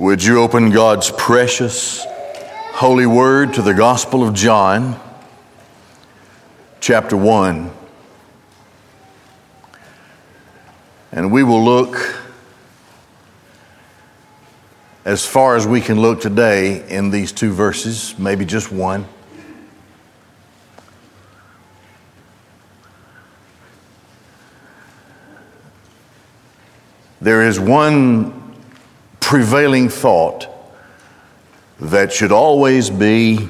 Would you open God's precious, holy word to the Gospel of John, chapter 1? And we will look as far as we can look today in these two verses, maybe just one. There is one prevailing thought that should always be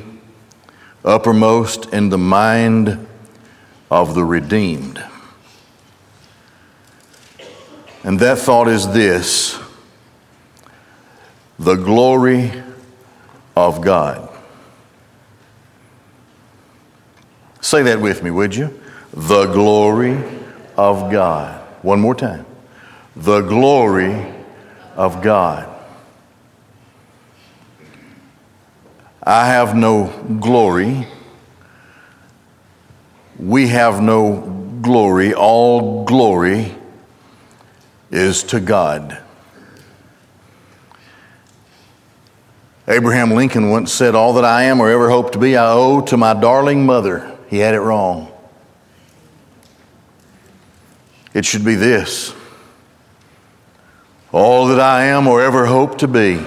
uppermost in the mind of the redeemed. And that thought is this the glory of God. Say that with me, would you? The glory of God. One more time. The glory of God. I have no glory. We have no glory. All glory is to God. Abraham Lincoln once said, All that I am or ever hope to be, I owe to my darling mother. He had it wrong. It should be this All that I am or ever hope to be,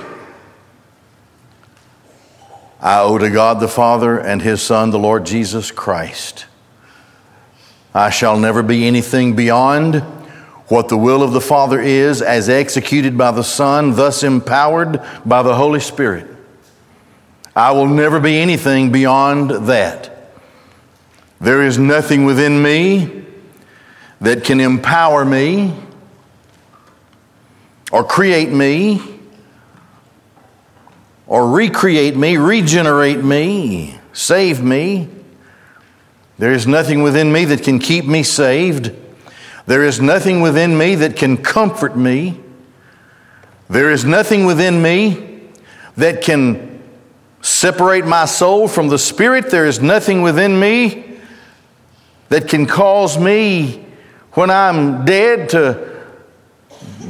I owe to God the Father and His Son, the Lord Jesus Christ. I shall never be anything beyond what the will of the Father is as executed by the Son, thus empowered by the Holy Spirit. I will never be anything beyond that. There is nothing within me that can empower me or create me or recreate me, regenerate me, save me. There is nothing within me that can keep me saved. There is nothing within me that can comfort me. There is nothing within me that can separate my soul from the Spirit. There is nothing within me that can cause me, when I'm dead, to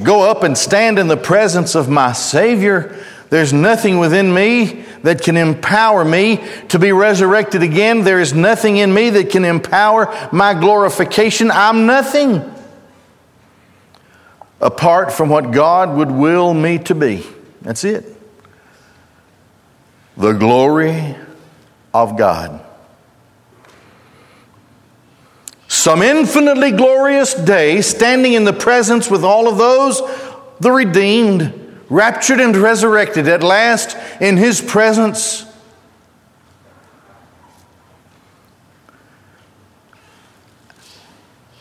go up and stand in the presence of my Savior. There's nothing within me that can empower me to be resurrected again. There is nothing in me that can empower my glorification. I'm nothing apart from what God would will me to be. That's it. The glory of God. Some infinitely glorious day, standing in the presence with all of those, the redeemed raptured and resurrected at last in his presence.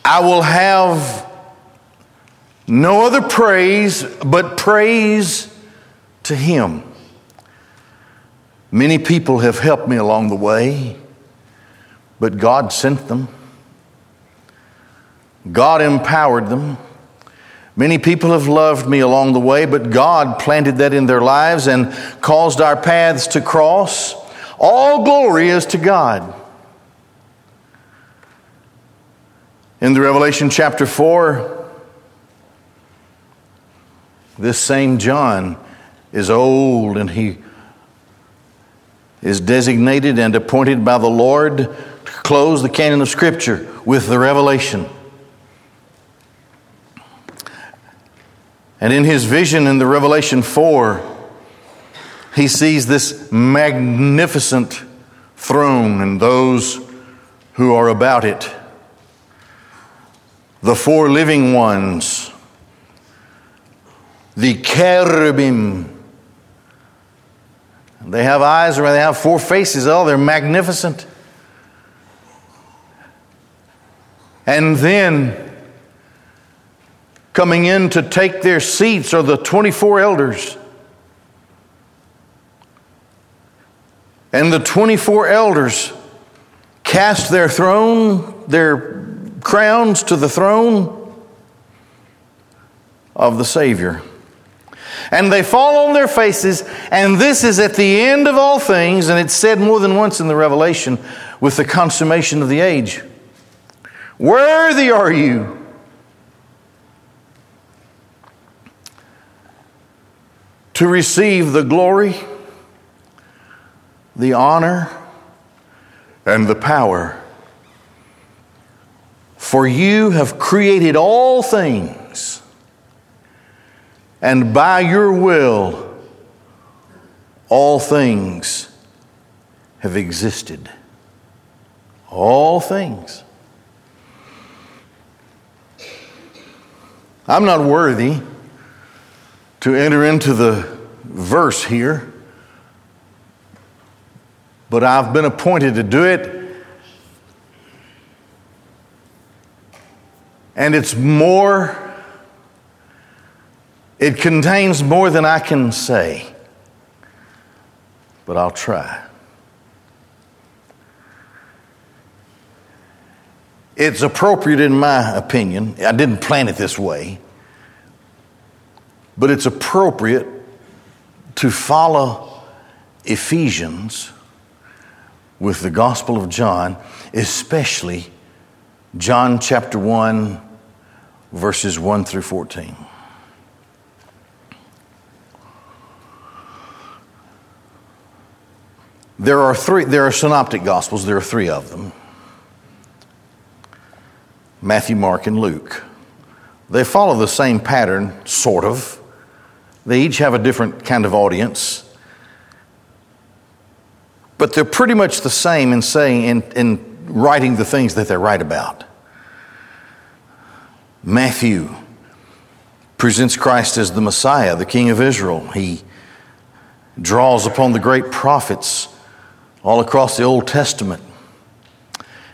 I will have no other praise but praise to him. Many people have helped me along the way, but God sent them. God empowered them. Many people have loved me along the way, but God planted that in their lives and caused our paths to cross. All glory is to God. In the Revelation chapter 4, this same John is old and he is designated and appointed by the Lord to close the canon of Scripture with the revelation. And in his vision in the Revelation 4, he sees this magnificent throne and those who are about it. The four living ones, the cherubim. They have eyes or they have four faces. Oh, they're magnificent. And then coming in to take their seats are the 24 elders. And the 24 elders cast their throne, their crowns to the throne of the Savior. And they fall on their faces, and this is at the end of all things, and it's said more than once in the Revelation with the consummation of the age. Worthy are you to receive the glory, the honor, and the power. For you have created all things, and by your will, all things have existed. All things. I'm not worthy to enter into the verse here, but I've been appointed to do it. And it's more, it contains more than I can say, but I'll try. It's appropriate, in my opinion. I didn't plan it this way, but it's appropriate to follow Ephesians with the Gospel of John, especially John chapter 1, verses 1 through 14. There are three, there are synoptic gospels, there are three of them. Matthew, Mark, and Luke. They follow the same pattern, sort of. They each have a different kind of audience. But they're pretty much the same in saying, in, in writing the things that they write about. Matthew presents Christ as the Messiah, the King of Israel. He draws upon the great prophets all across the Old Testament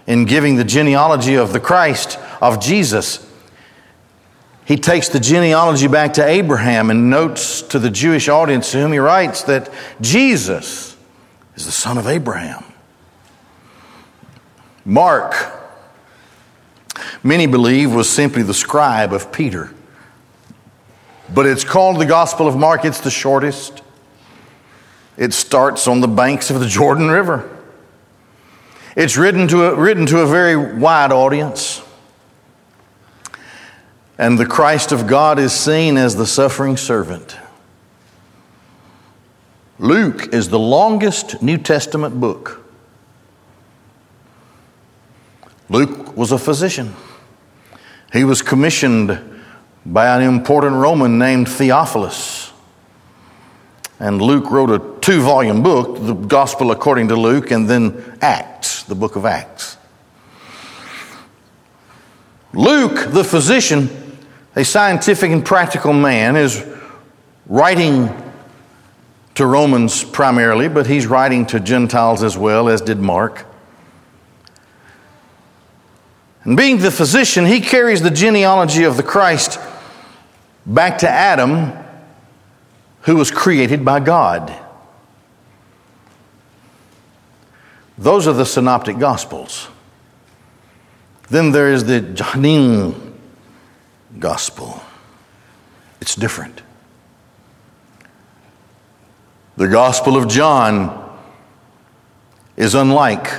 in giving the genealogy of the Christ, of Jesus. He takes the genealogy back to Abraham and notes to the Jewish audience to whom he writes that Jesus is the son of Abraham. Mark, many believe, was simply the scribe of Peter. But it's called the Gospel of Mark, it's the shortest. It starts on the banks of the Jordan River. It's written to a, written to a very wide audience. And the Christ of God is seen as the suffering servant. Luke is the longest New Testament book. Luke was a physician. He was commissioned by an important Roman named Theophilus. And Luke wrote a two volume book, the Gospel according to Luke, and then Acts, the book of Acts. Luke, the physician, a scientific and practical man, is writing to Romans primarily, but he's writing to Gentiles as well, as did Mark. And being the physician, he carries the genealogy of the Christ back to Adam who was created by God. Those are the synoptic gospels. Then there is the Johannine gospel. It's different. The gospel of John is unlike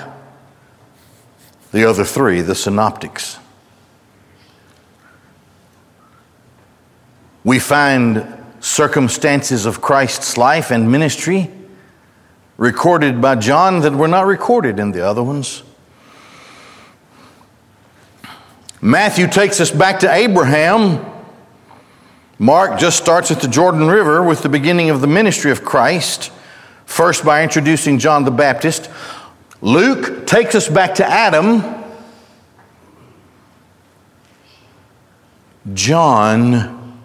the other three, the synoptics. We find circumstances of Christ's life and ministry recorded by John that were not recorded in the other ones. Matthew takes us back to Abraham. Mark just starts at the Jordan River with the beginning of the ministry of Christ, first by introducing John the Baptist. Luke takes us back to Adam. John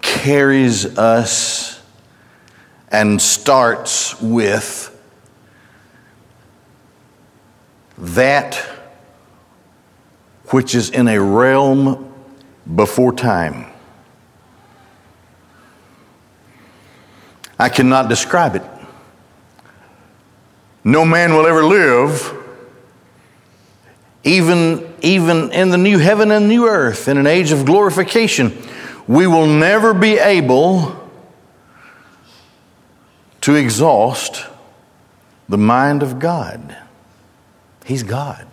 carries us and starts with that which is in a realm before time. I cannot describe it. No man will ever live, even, even in the new heaven and new earth, in an age of glorification we will never be able to exhaust the mind of God. He's God.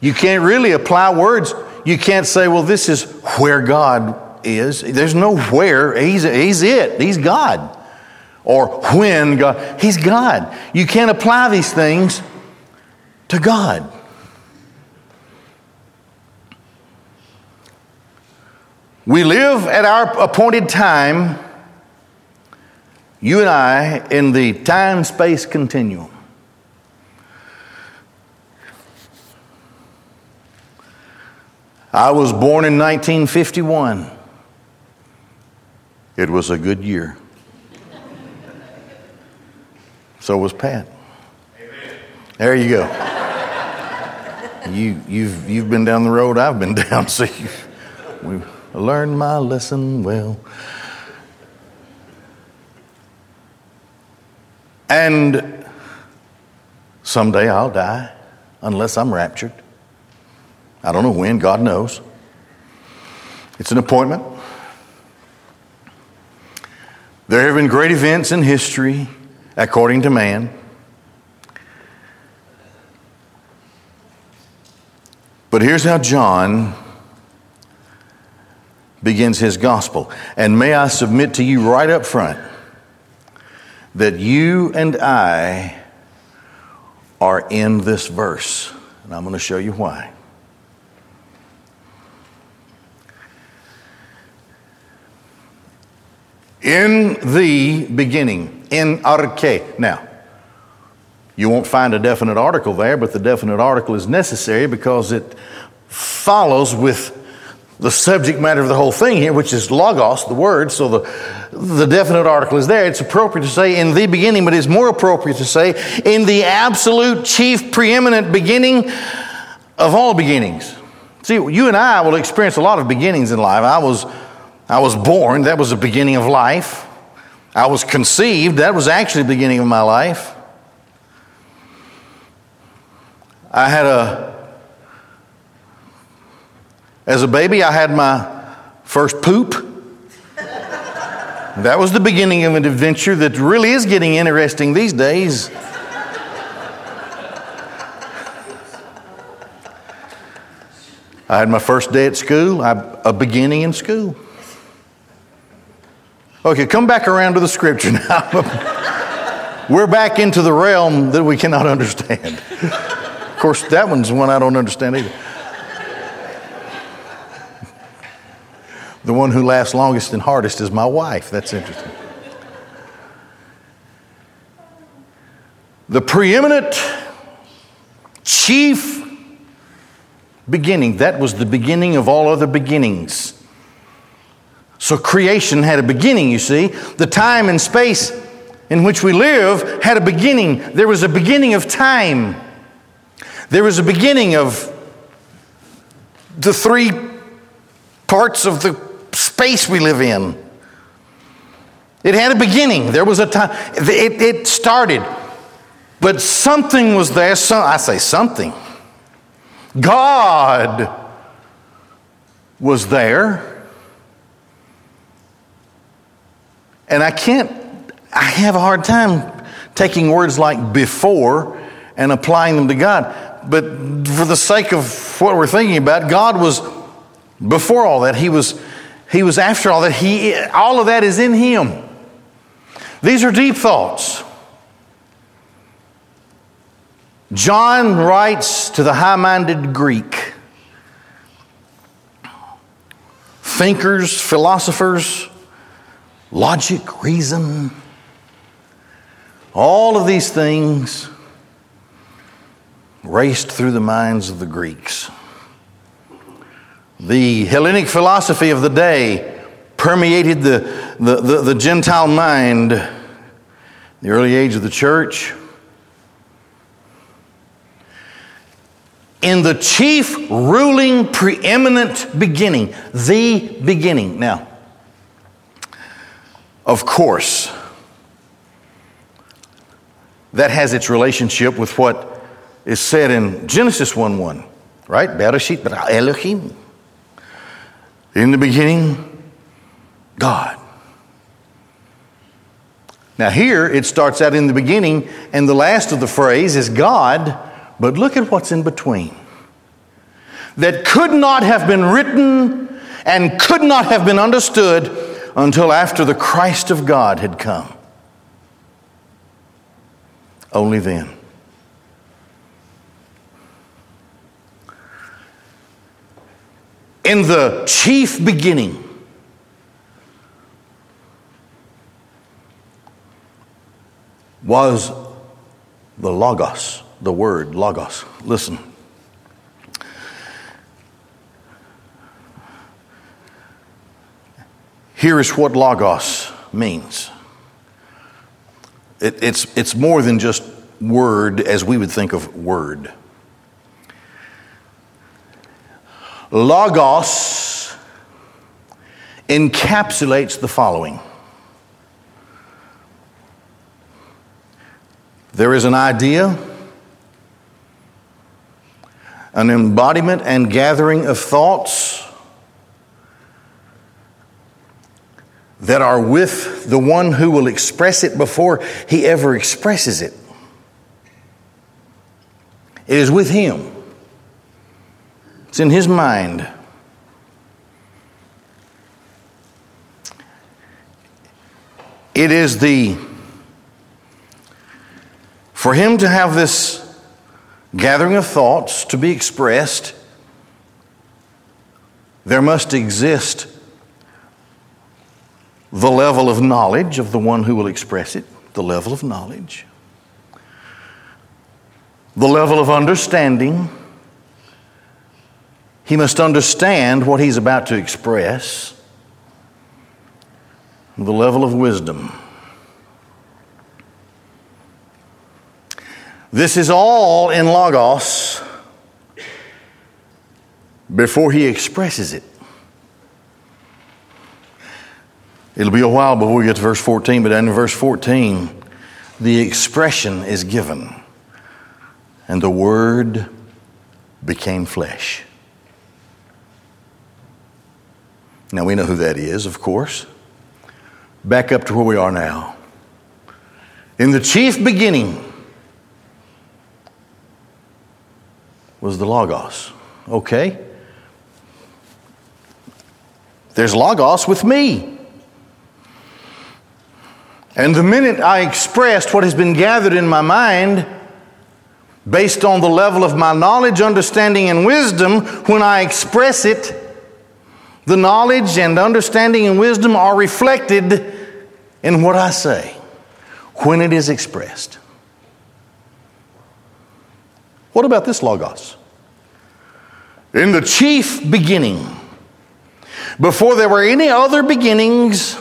You can't really apply words. You can't say, well, this is where God is. There's nowhere. He's, he's it. He's God. Or when God. He's God. You can't apply these things to God. We live at our appointed time, you and I, in the time space continuum. I was born in 1951. It was a good year. So was Pat. Amen. There you go. You, you've, you've been down the road I've been down, so you, we learned my lesson well. And someday I'll die unless I'm raptured. I don't know when, God knows. It's an appointment. There have been great events in history according to man. But here's how John begins his gospel. And may I submit to you right up front that you and I are in this verse. And I'm going to show you why. In the beginning, in arche. Now, you won't find a definite article there, but the definite article is necessary because it follows with the subject matter of the whole thing here, which is logos, the word. So the, the definite article is there. It's appropriate to say in the beginning, but it's more appropriate to say in the absolute chief preeminent beginning of all beginnings. See, you and I will experience a lot of beginnings in life. I was I was born, that was the beginning of life. I was conceived, that was actually the beginning of my life. I had a, as a baby, I had my first poop. That was the beginning of an adventure that really is getting interesting these days. I had my first day at school, a beginning in school. Okay, come back around to the scripture now. We're back into the realm that we cannot understand. Of course, that one's one I don't understand either. The one who laughs longest and hardest is my wife. That's interesting. The preeminent chief beginning, that was the beginning of all other beginnings. So creation had a beginning, you see. The time and space in which we live had a beginning. There was a beginning of time. There was a beginning of the three parts of the space we live in. It had a beginning. There was a time. It, it started. But something was there. I say something. God was there. And I can't, I have a hard time taking words like before and applying them to God. But for the sake of what we're thinking about, God was before all that. He was, he was after all that. He, all of that is in Him. These are deep thoughts. John writes to the high minded Greek thinkers, philosophers, logic, reason, all of these things raced through the minds of the Greeks. The Hellenic philosophy of the day permeated the, the, the, the Gentile mind, the early age of the church. In the chief ruling preeminent beginning, the beginning. Now, of course, that has its relationship with what is said in Genesis 1 1, right? Bereshit Elohim. In the beginning, God. Now, here it starts out in the beginning, and the last of the phrase is God, but look at what's in between. That could not have been written and could not have been understood until after the Christ of God had come. Only then. In the chief beginning, was the Logos, the word Logos. Listen. Here is what Logos means it, it's, it's more than just word as we would think of word. Logos encapsulates the following there is an idea, an embodiment and gathering of thoughts that are with the one who will express it before he ever expresses it. It is with him, it's in his mind. It is the, for him to have this gathering of thoughts to be expressed, there must exist the level of knowledge of the one who will express it, the level of knowledge, the level of understanding. He must understand what he's about to express, the level of wisdom. This is all in Logos before he expresses it. It'll be a while before we get to verse 14, but in verse 14, the expression is given. And the Word became flesh. Now we know who that is, of course. Back up to where we are now. In the chief beginning was the Logos. Okay? There's Logos with me. And the minute I expressed what has been gathered in my mind, based on the level of my knowledge, understanding, and wisdom, when I express it, the knowledge and understanding and wisdom are reflected in what I say when it is expressed. What about this Logos? In the chief beginning, before there were any other beginnings,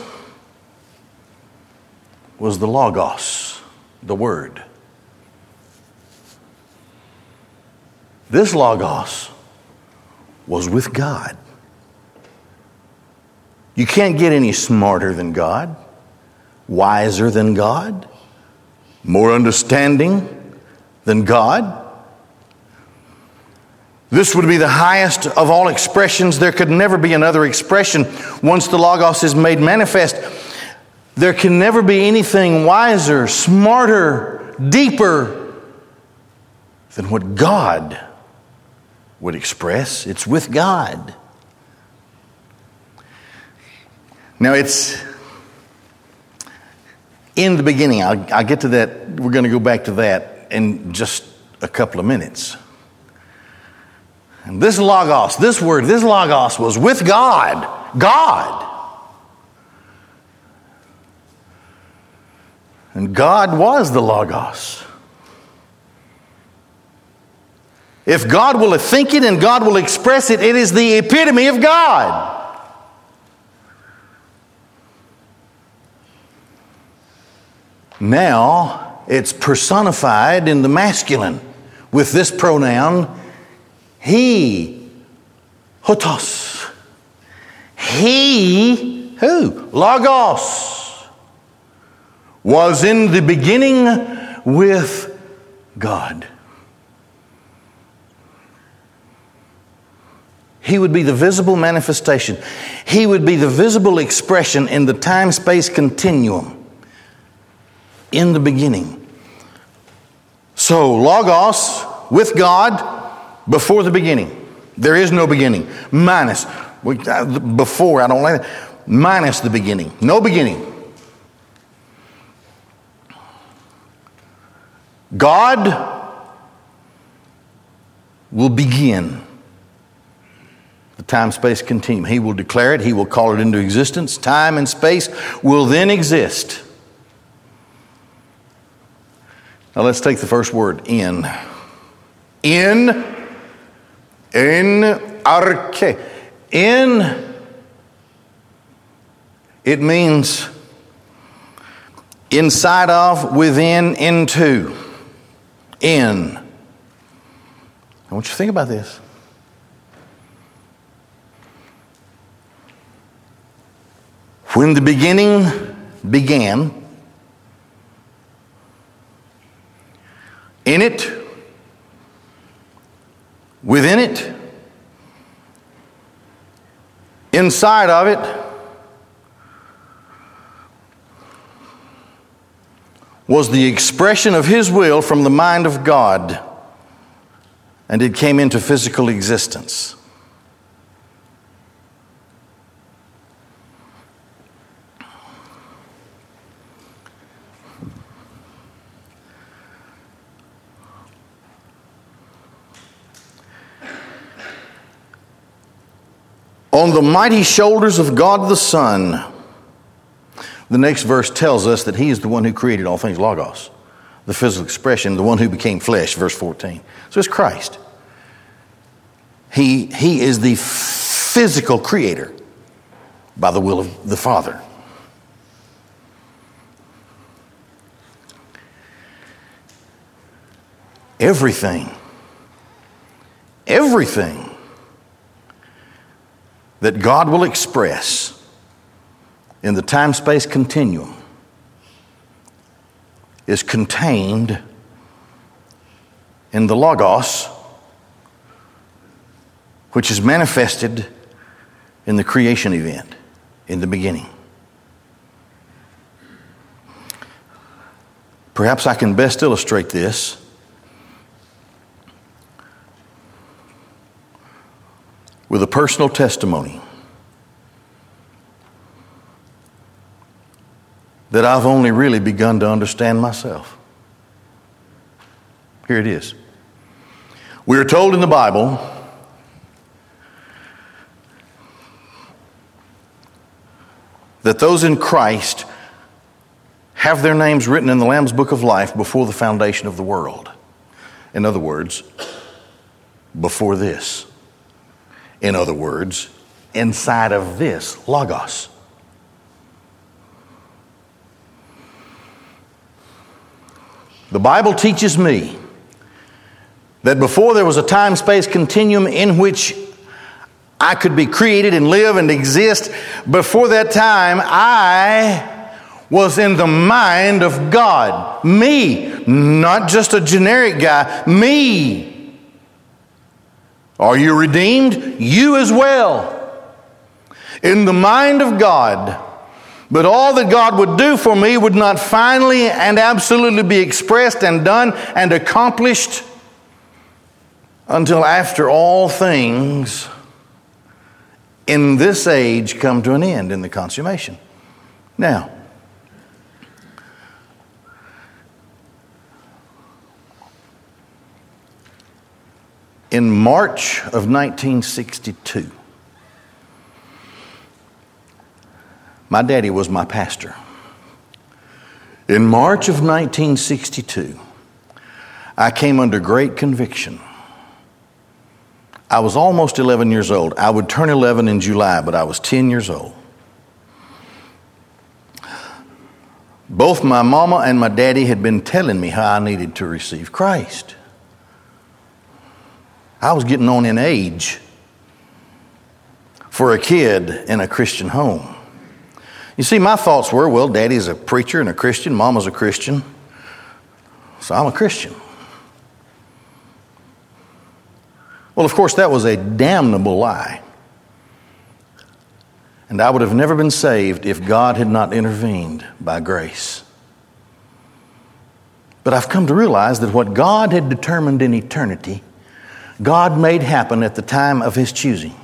was the Logos, the Word. This Logos was with God. You can't get any smarter than God, wiser than God, more understanding than God. This would be the highest of all expressions. There could never be another expression once the Logos is made manifest. There can never be anything wiser, smarter, deeper than what God would express. It's with God. Now, it's in the beginning. I'll, I'll get to that. We're going to go back to that in just a couple of minutes. And this Logos, this word, this Logos was with God. God. And God was the Logos. If God will think it and God will express it, it is the epitome of God. Now it's personified in the masculine with this pronoun, he, houtos. He, who? Logos was in the beginning with God. He would be the visible manifestation. He would be the visible expression in the time space continuum in the beginning. So, Logos with God before the beginning. There is no beginning. Minus. Uh, before, I don't like that. Minus the beginning. No beginning. God will begin the time space continuum. He will declare it, He will call it into existence. Time and space will then exist. Now let's take the first word in. In, in, arche. In, it means inside of, within, into. In. I want you to think about this. When the beginning began, in it, within it, inside of it, was the expression of His will from the mind of God, and it came into physical existence. On the mighty shoulders of God the Son, the next verse tells us that he is the one who created all things, Logos, the physical expression, the one who became flesh, verse 14. So it's Christ. He, he is the physical creator by the will of the Father. Everything, everything that God will express in the time space continuum is contained in the Logos, which is manifested in the creation event in the beginning. Perhaps I can best illustrate this with a personal testimony. That I've only really begun to understand myself. Here it is. We are told in the Bible that those in Christ have their names written in the Lamb's Book of Life before the foundation of the world. In other words, before this. In other words, inside of this, Logos. The Bible teaches me that before there was a time space continuum in which I could be created and live and exist, before that time, I was in the mind of God. Me, not just a generic guy, me. Are you redeemed? You as well. In the mind of God, but all that God would do for me would not finally and absolutely be expressed and done and accomplished until after all things in this age come to an end in the consummation. Now, in March of 1962, My daddy was my pastor. In March of 1962, I came under great conviction. I was almost 11 years old. I would turn 11 in July, but I was 10 years old. Both my mama and my daddy had been telling me how I needed to receive Christ. I was getting on in age for a kid in a Christian home. You see, my thoughts were well, daddy's a preacher and a Christian, mama's a Christian, so I'm a Christian. Well, of course, that was a damnable lie. And I would have never been saved if God had not intervened by grace. But I've come to realize that what God had determined in eternity, God made happen at the time of His choosing.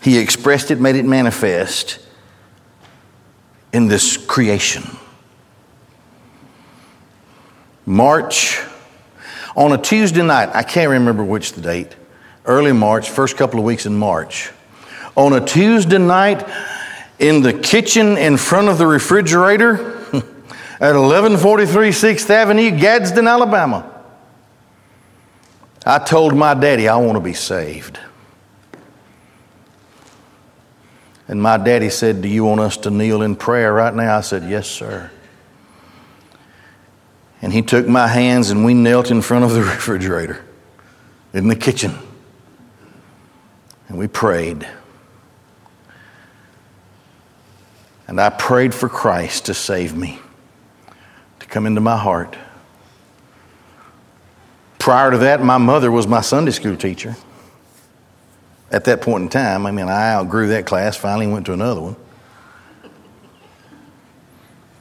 He expressed it, made it manifest in this creation. March, on a Tuesday night, I can't remember which the date, early March, first couple of weeks in March. On a Tuesday night, in the kitchen in front of the refrigerator at 1143 6th Avenue, Gadsden, Alabama. I told my daddy I want to be saved. And my daddy said, Do you want us to kneel in prayer right now? I said, Yes, sir. And he took my hands and we knelt in front of the refrigerator in the kitchen. And we prayed. And I prayed for Christ to save me, to come into my heart. Prior to that, my mother was my Sunday school teacher. At that point in time, I mean, I outgrew that class, finally went to another one.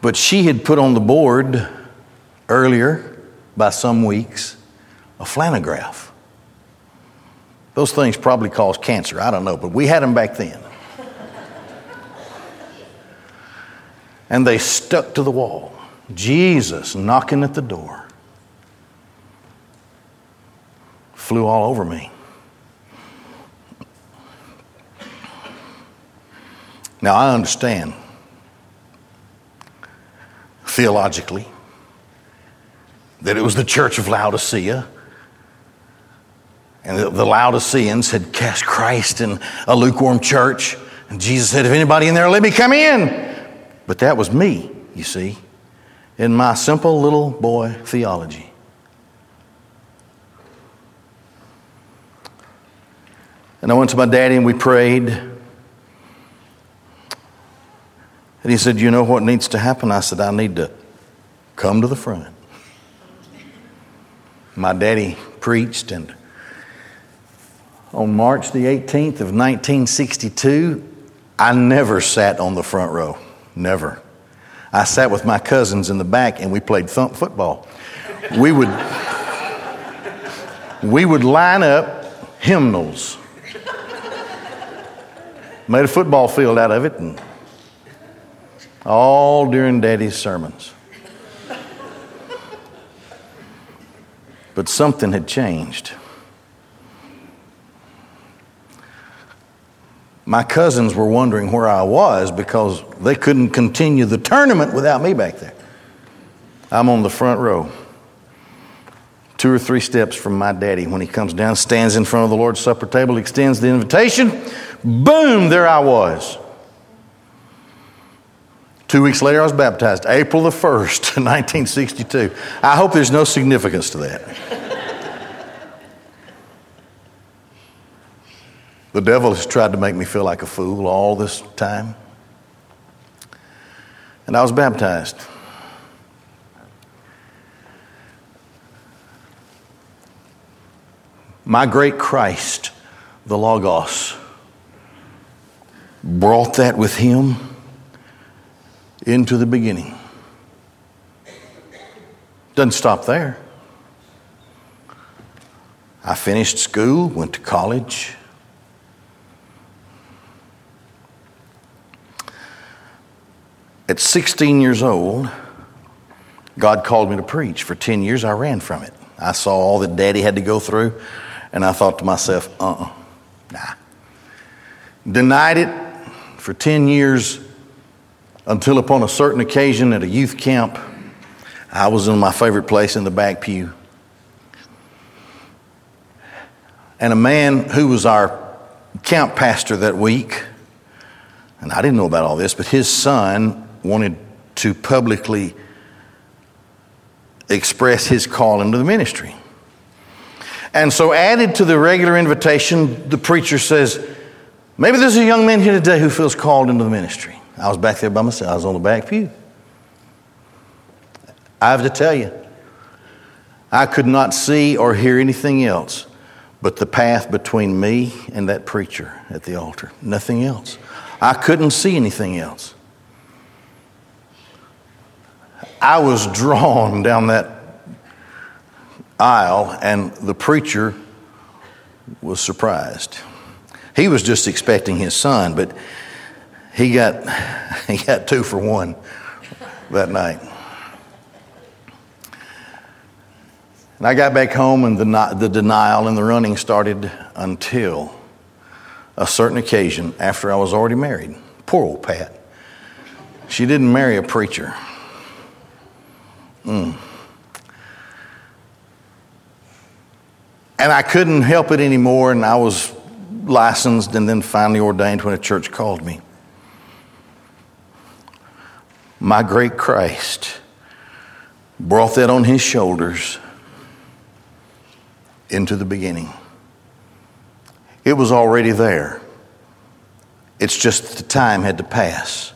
But she had put on the board earlier by some weeks a flannelgraph. Those things probably cause cancer, I don't know, but we had them back then. and they stuck to the wall. Jesus knocking at the door. Flew all over me. Now, I understand theologically that it was the church of Laodicea. And the, Laodiceans had cast Christ in a lukewarm church. And Jesus said, If anybody in there, let me come in. But that was me, you see, in my simple little boy theology. And I went to my daddy and we prayed. And he said, You know what needs to happen? I said, I need to come to the front. My daddy preached, and on March the 18th of 1962, I never sat on the front row. Never. I sat with my cousins in the back and we played thump football. We would, we would line up hymnals, made a football field out of it, and all during Daddy's sermons. But something had changed. my cousins were wondering where I was because they couldn't continue the tournament without me back there. I'm on the front row, two or three steps from my daddy. When he comes down, stands in front of the Lord's Supper table, extends the invitation. Boom, there I was. Two weeks later, I was baptized, April the 1st, 1962. I hope there's no significance to that. The devil has tried to make me feel like a fool all this time. And I was baptized. My great Christ, the Logos, brought that with him into the beginning. Doesn't stop there. I finished school, went to college, At 16 years old, God called me to preach. For 10 years, I ran from it. I saw all that daddy had to go through, and I thought to myself, uh uh-uh, uh nah. Denied it for 10 years until upon a certain occasion at a youth camp, I was in my favorite place in the back pew. And a man who was our camp pastor that week, and I didn't know about all this, but his son wanted to publicly express his call into the ministry. And so, added to the regular invitation, the preacher says, Maybe there's a young man here today who feels called into the ministry. I was back there by myself, I was on the back pew. I have to tell you, I could not see or hear anything else but the path between me and that preacher at the altar. Nothing else. I couldn't see anything else. I was drawn down that aisle, and the preacher was surprised. He was just expecting his son, but he got, he got two for one that night. And I got back home, and the, the denial and the running started until a certain occasion after I was already married. Poor old Pat. She didn't marry a preacher. Mm. And I couldn't help it anymore, and I was licensed and then finally ordained when a church called me. My great Christ brought that on his shoulders into the beginning. It was already there. It's just the time had to pass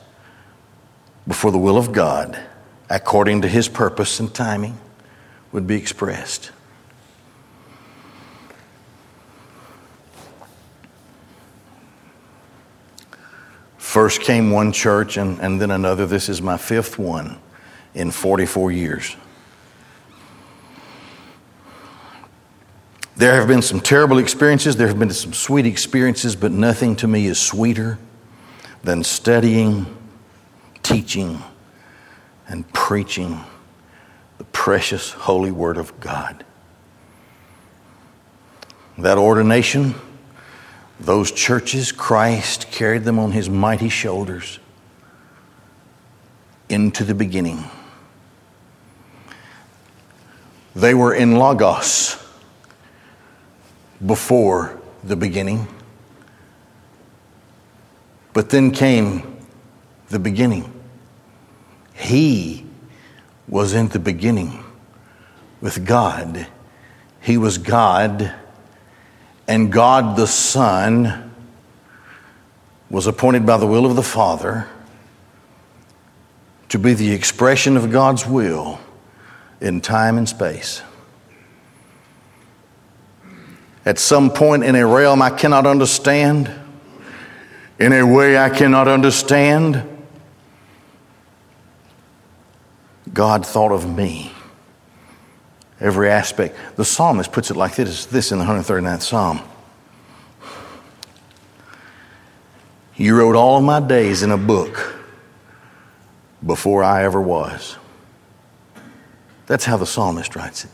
before the will of God, according to his purpose and timing, would be expressed. First came one church and, and then another. This is my fifth one in 44 years. There have been some terrible experiences, there have been some sweet experiences, but nothing to me is sweeter than studying, teaching, and preaching the precious holy word of God. That ordination those churches, Christ carried them on his mighty shoulders into the beginning. They were in Logos before the beginning. But then came the beginning. He was in the beginning with God. He was God and God the Son was appointed by the will of the Father to be the expression of God's will in time and space. At some point in a realm I cannot understand, in a way I cannot understand, God thought of me every aspect. The psalmist puts it like this, this in the 139th Psalm. You wrote all of my days in a book before I ever was. That's how the psalmist writes it.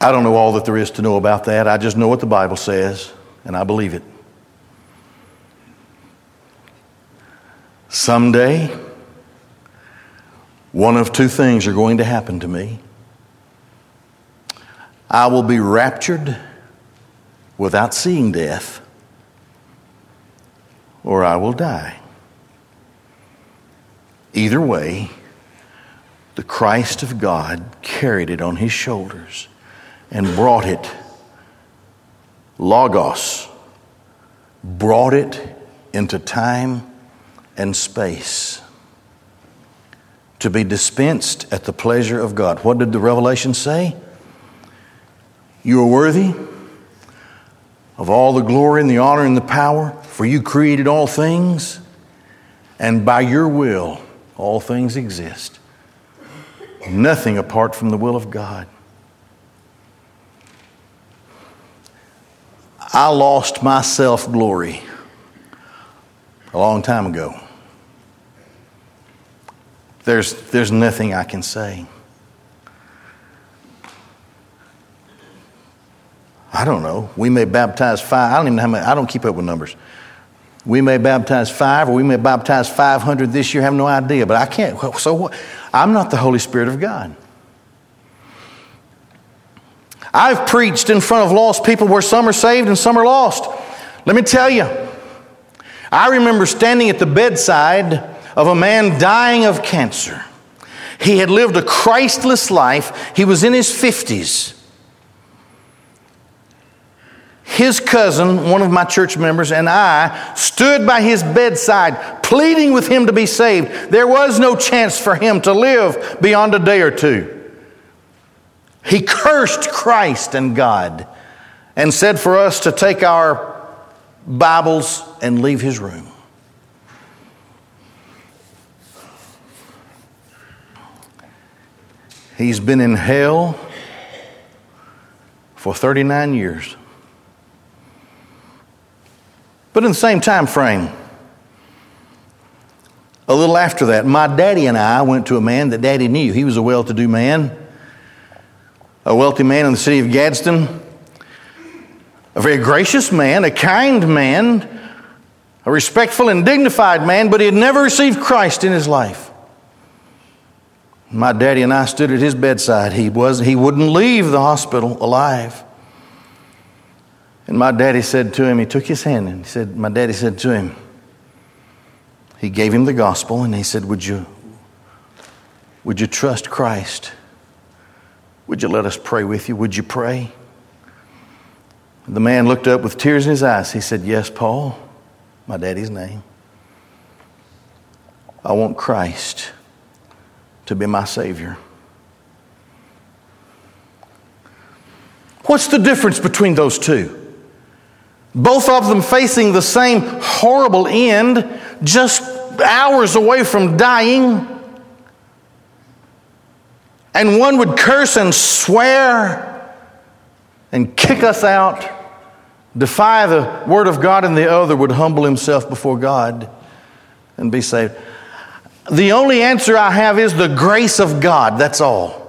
I don't know all that there is to know about that. I just know what the Bible says, and I believe it. Someday, one of two things are going to happen to me. I will be raptured without seeing death, or I will die. Either way, the Christ of God carried it on his shoulders and brought it, Logos, brought it into time and space to be dispensed at the pleasure of God. What did the revelation say? You are worthy of all the glory and the honor and the power, for you created all things, and by your will all things exist. Nothing apart from the will of God. I lost my self glory a long time ago. There's, there's nothing I can say. I don't know. We may baptize five. I don't even know how many. I don't keep up with numbers. We may baptize five, or we may baptize 500 this year. I have no idea. But I can't. So what? I'm not the Holy Spirit of God. I've preached in front of lost people where some are saved and some are lost. Let me tell you, I remember standing at the bedside of a man dying of cancer. He had lived a Christless life. He was in his 50s. His cousin, one of my church members, and I stood by his bedside, pleading with him to be saved. There was no chance for him to live beyond a day or two. He cursed Christ and God and said for us to take our Bibles and leave his room. He's been in hell for 39 years. But in the same time frame, a little after that, my daddy and I went to a man that daddy knew. He was a well to do man, a wealthy man in the city of Gadsden, a very gracious man, a kind man, a respectful and dignified man, but he had never received Christ in his life. My daddy and I stood at his bedside. He, was, he wouldn't leave the hospital alive. And my daddy said to him, he took his hand and he said, My daddy said to him, he gave him the gospel and he said, Would you, would you trust Christ? Would you let us pray with you? Would you pray? The man looked up with tears in his eyes. He said, Yes, Paul, my daddy's name. I want Christ to be my Savior. What's the difference between those two? Both of them facing the same horrible end, just hours away from dying. And one would curse and swear and kick us out, defy the word of God, and the other would humble himself before God and be saved. The only answer I have is the grace of God. That's all.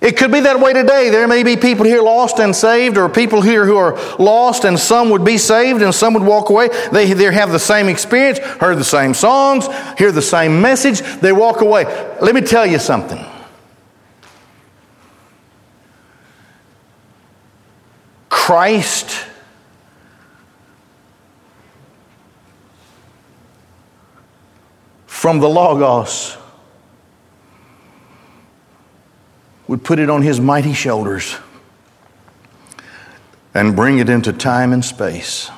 It could be that way today. There may be people here lost and saved, or people here who are lost, and some would be saved and some would walk away. They, they have the same experience, heard the same songs, hear the same message, they walk away. Let me tell you something. Christ from the Logos would put it on his mighty shoulders and bring it into time and space.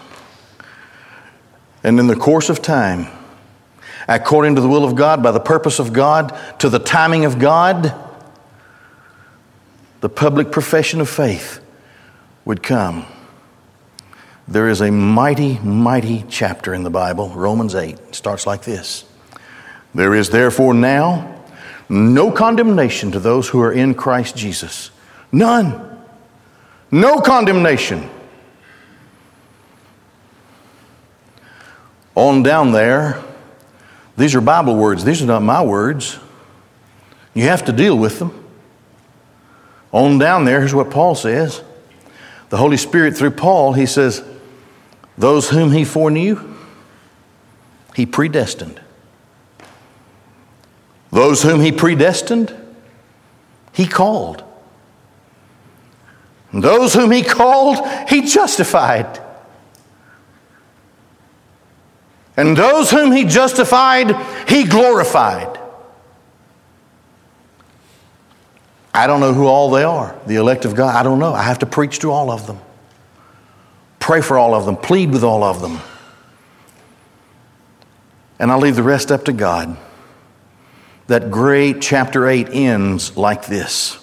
And in the course of time, according to the will of God, by the purpose of God, to the timing of God, the public profession of faith would come. There is a mighty, mighty chapter in the Bible, Romans 8. Starts like this There is therefore now no condemnation to those who are in Christ Jesus. None. No condemnation. On down there, these are Bible words. These are not my words. You have to deal with them. On down there, here's what Paul says. The Holy Spirit, through Paul, he says, Those whom he foreknew, he predestined. Those whom he predestined, he called. And those whom he called, he justified. And those whom he justified, he glorified. I don't know who all they are, the elect of God. I don't know. I have to preach to all of them, pray for all of them, plead with all of them. And I'll leave the rest up to God that great chapter 8 ends like this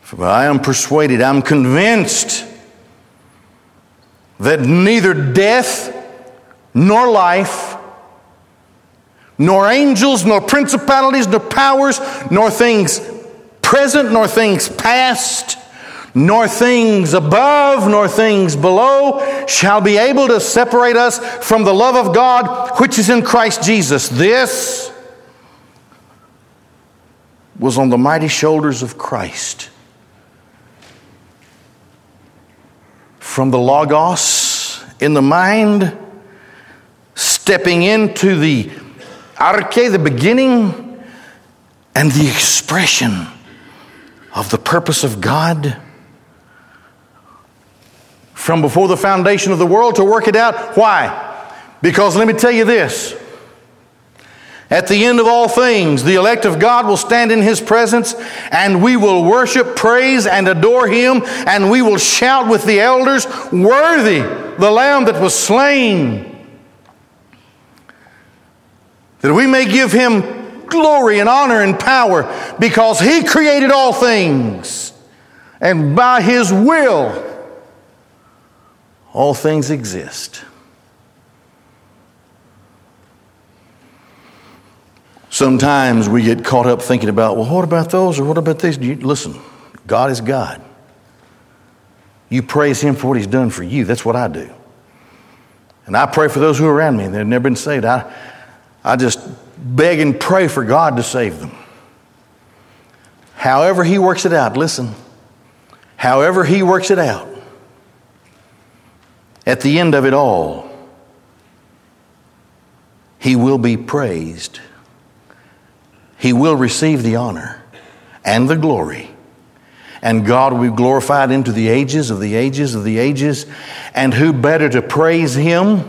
For I am persuaded, I'm convinced that neither death nor life, nor angels, nor principalities, nor powers, nor things present, nor things past, nor things above, nor things below shall be able to separate us from the love of God which is in Christ Jesus. This was on the mighty shoulders of Christ. From the Logos in the mind, stepping into the arche, the beginning, and the expression of the purpose of God. From before the foundation of the world to work it out. Why? Because let me tell you this at the end of all things, the elect of God will stand in His presence, and we will worship, praise, and adore Him, and we will shout with the elders, Worthy the Lamb that was slain. That we may give Him glory and honor and power because He created all things, and by His will, all things exist. Sometimes we get caught up thinking about, well, what about those or what about these? You, listen, God is God. You praise Him for what He's done for you. That's what I do. And I pray for those who are around me. And they've never been saved. I, I just beg and pray for God to save them. However, He works it out, listen, however, He works it out, at the end of it all, He will be praised. He will receive the honor and the glory. And God will be glorified into the ages of the ages of the ages. And who better to praise Him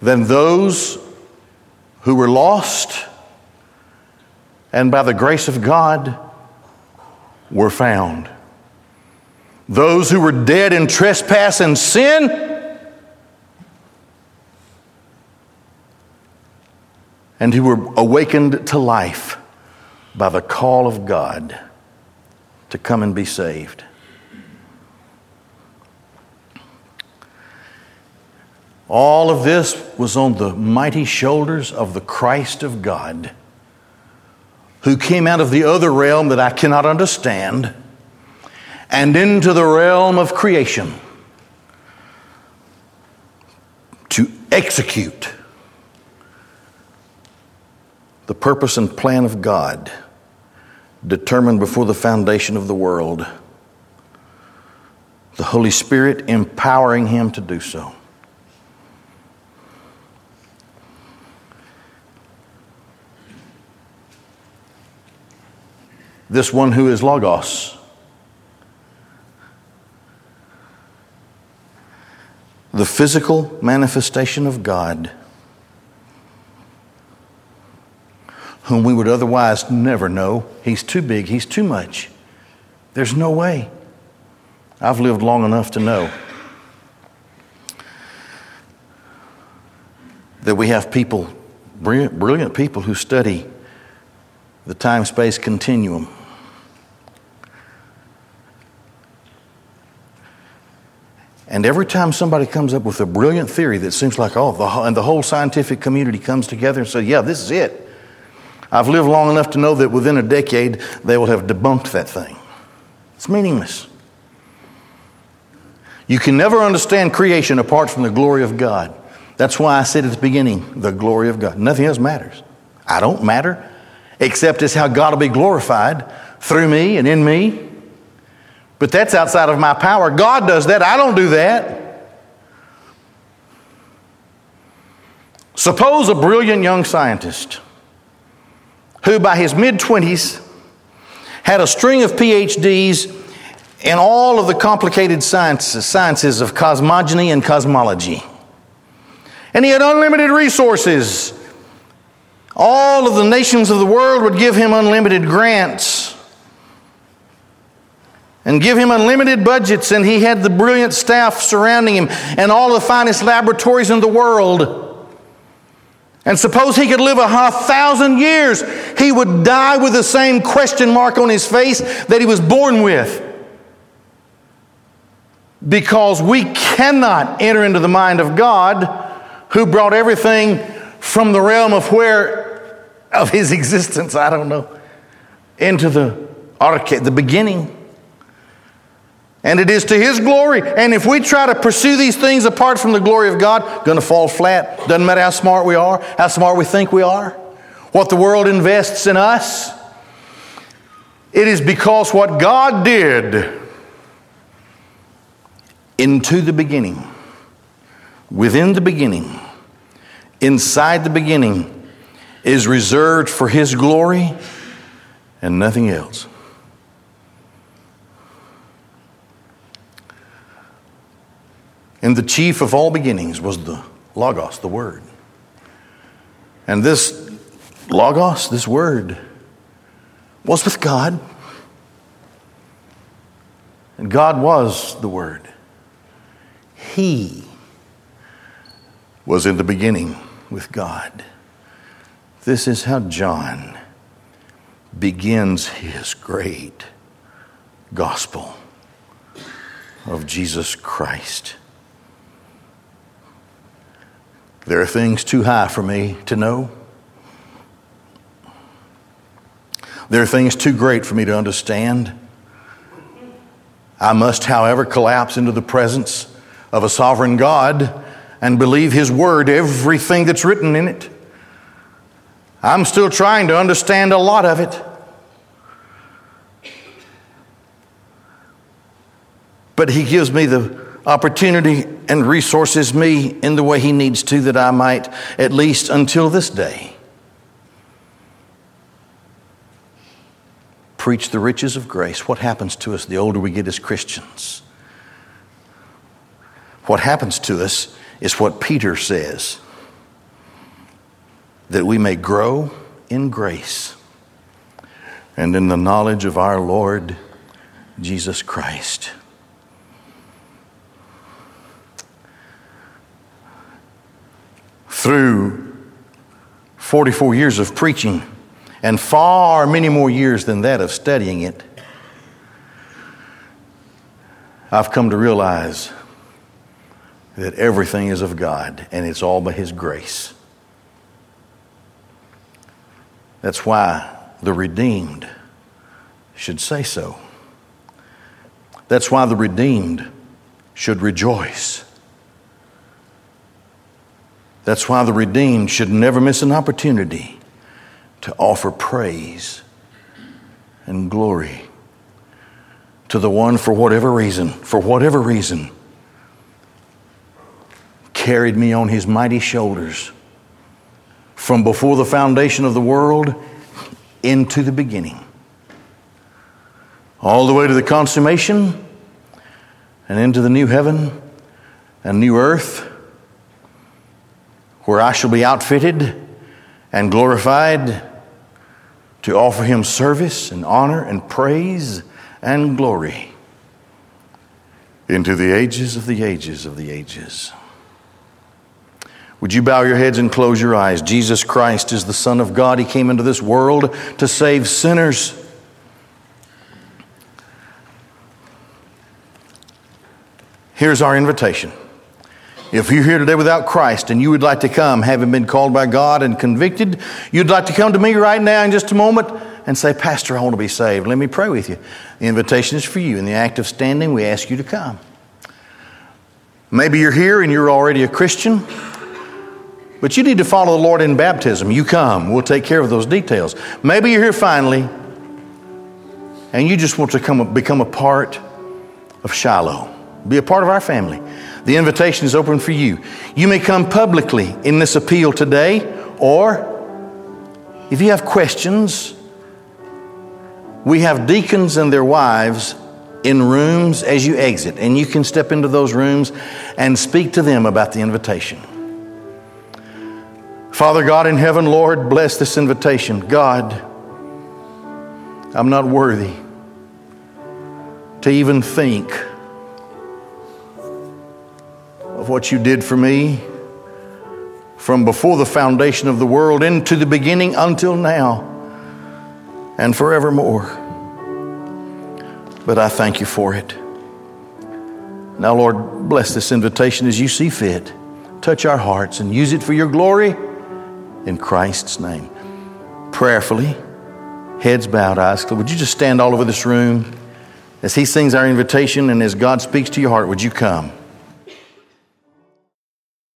than those who were lost and by the grace of God were found? Those who were dead in trespass and sin and who were awakened to life by the call of God to come and be saved. All of this was on the mighty shoulders of the Christ of God, who came out of the other realm that I cannot understand and into the realm of creation to execute the purpose and plan of God determined before the foundation of the world. The Holy Spirit empowering him to do so. This one who is Logos. The physical manifestation of God whom we would otherwise never know. He's too big, he's too much. There's no way. I've lived long enough to know that we have people, brilliant, brilliant people, who study the time space continuum. And every time somebody comes up with a brilliant theory that seems like, oh, the, and the whole scientific community comes together and says, yeah, this is it. I've lived long enough to know that within a decade they will have debunked that thing. It's meaningless. You can never understand creation apart from the glory of God. That's why I said at the beginning, the glory of God. Nothing else matters. I don't matter, except it's how God will be glorified through me and in me. But that's outside of my power. God does that. I don't do that. Suppose a brilliant young scientist who by his mid 20s had a string of PhDs in all of the complicated sciences, sciences of cosmogony and cosmology. And he had unlimited resources. All of the nations of the world would give him unlimited grants and give him unlimited budgets, and he had the brilliant staff surrounding him and all the finest laboratories in the world. And suppose he could live a half thousand years, he would die with the same question mark on his face that he was born with. Because we cannot enter into the mind of God who brought everything from the realm of where, of his existence, I don't know, into the arche, the beginning and it is to His glory. And if we try to pursue these things apart from the glory of God, going to fall flat. Doesn't matter how smart we are, how smart we think we are, what the world invests in us. It is because what God did into the beginning, within the beginning, inside the beginning, is reserved for His glory and nothing else. And the chief of all beginnings was the Logos, the Word. And this Logos, this Word, was with God. And God was the Word. He was in the beginning with God. This is how John begins his great gospel of Jesus Christ. There are things too high for me to know. There are things too great for me to understand. I must, however, collapse into the presence of a sovereign God and believe His Word, everything that's written in it. I'm still trying to understand a lot of it. But He gives me the opportunity and resources me in the way He needs to that I might, at least until this day, preach the riches of grace. What happens to us the older we get as Christians? What happens to us is what Peter says that we may grow in grace and in the knowledge of our Lord Jesus Christ. Through 44 years of preaching, and far many more years than that of studying it, I've come to realize that everything is of God and it's all by His grace. That's why the redeemed should say so. That's why the redeemed should rejoice. That's why the redeemed should never miss an opportunity to offer praise and glory to the one for whatever reason, for whatever reason, carried me on his mighty shoulders from before the foundation of the world into the beginning, all the way to the consummation and into the new heaven and new earth where I shall be outfitted and glorified to offer him service and honor and praise and glory into the ages of the ages of the ages. Would you bow your heads and close your eyes? Jesus Christ is the Son of God. He came into this world to save sinners. Here's our invitation. If you're here today without Christ and you would like to come, having been called by God and convicted, you'd like to come to me right now in just a moment and say, Pastor, I want to be saved. Let me pray with you. The invitation is for you. In the act of standing, we ask you to come. Maybe you're here and you're already a Christian. But you need to follow the Lord in baptism. You come, we'll take care of those details. Maybe you're here finally, and you just want to come, become a part of Shiloh, be a part of our family. The invitation is open for you. You may come publicly in this appeal today, or if you have questions, we have deacons and their wives in rooms as you exit, and you can step into those rooms and speak to them about the invitation. Father God in heaven, Lord, bless this invitation. God, I'm not worthy to even think of what you did for me from before the foundation of the world into the beginning until now and forevermore. But I thank you for it. Now, Lord, bless this invitation as you see fit. Touch our hearts and use it for your glory in Christ's name. Prayerfully, heads bowed, eyes closed. Would you just stand all over this room as He sings our invitation and as God speaks to your heart? Would you come?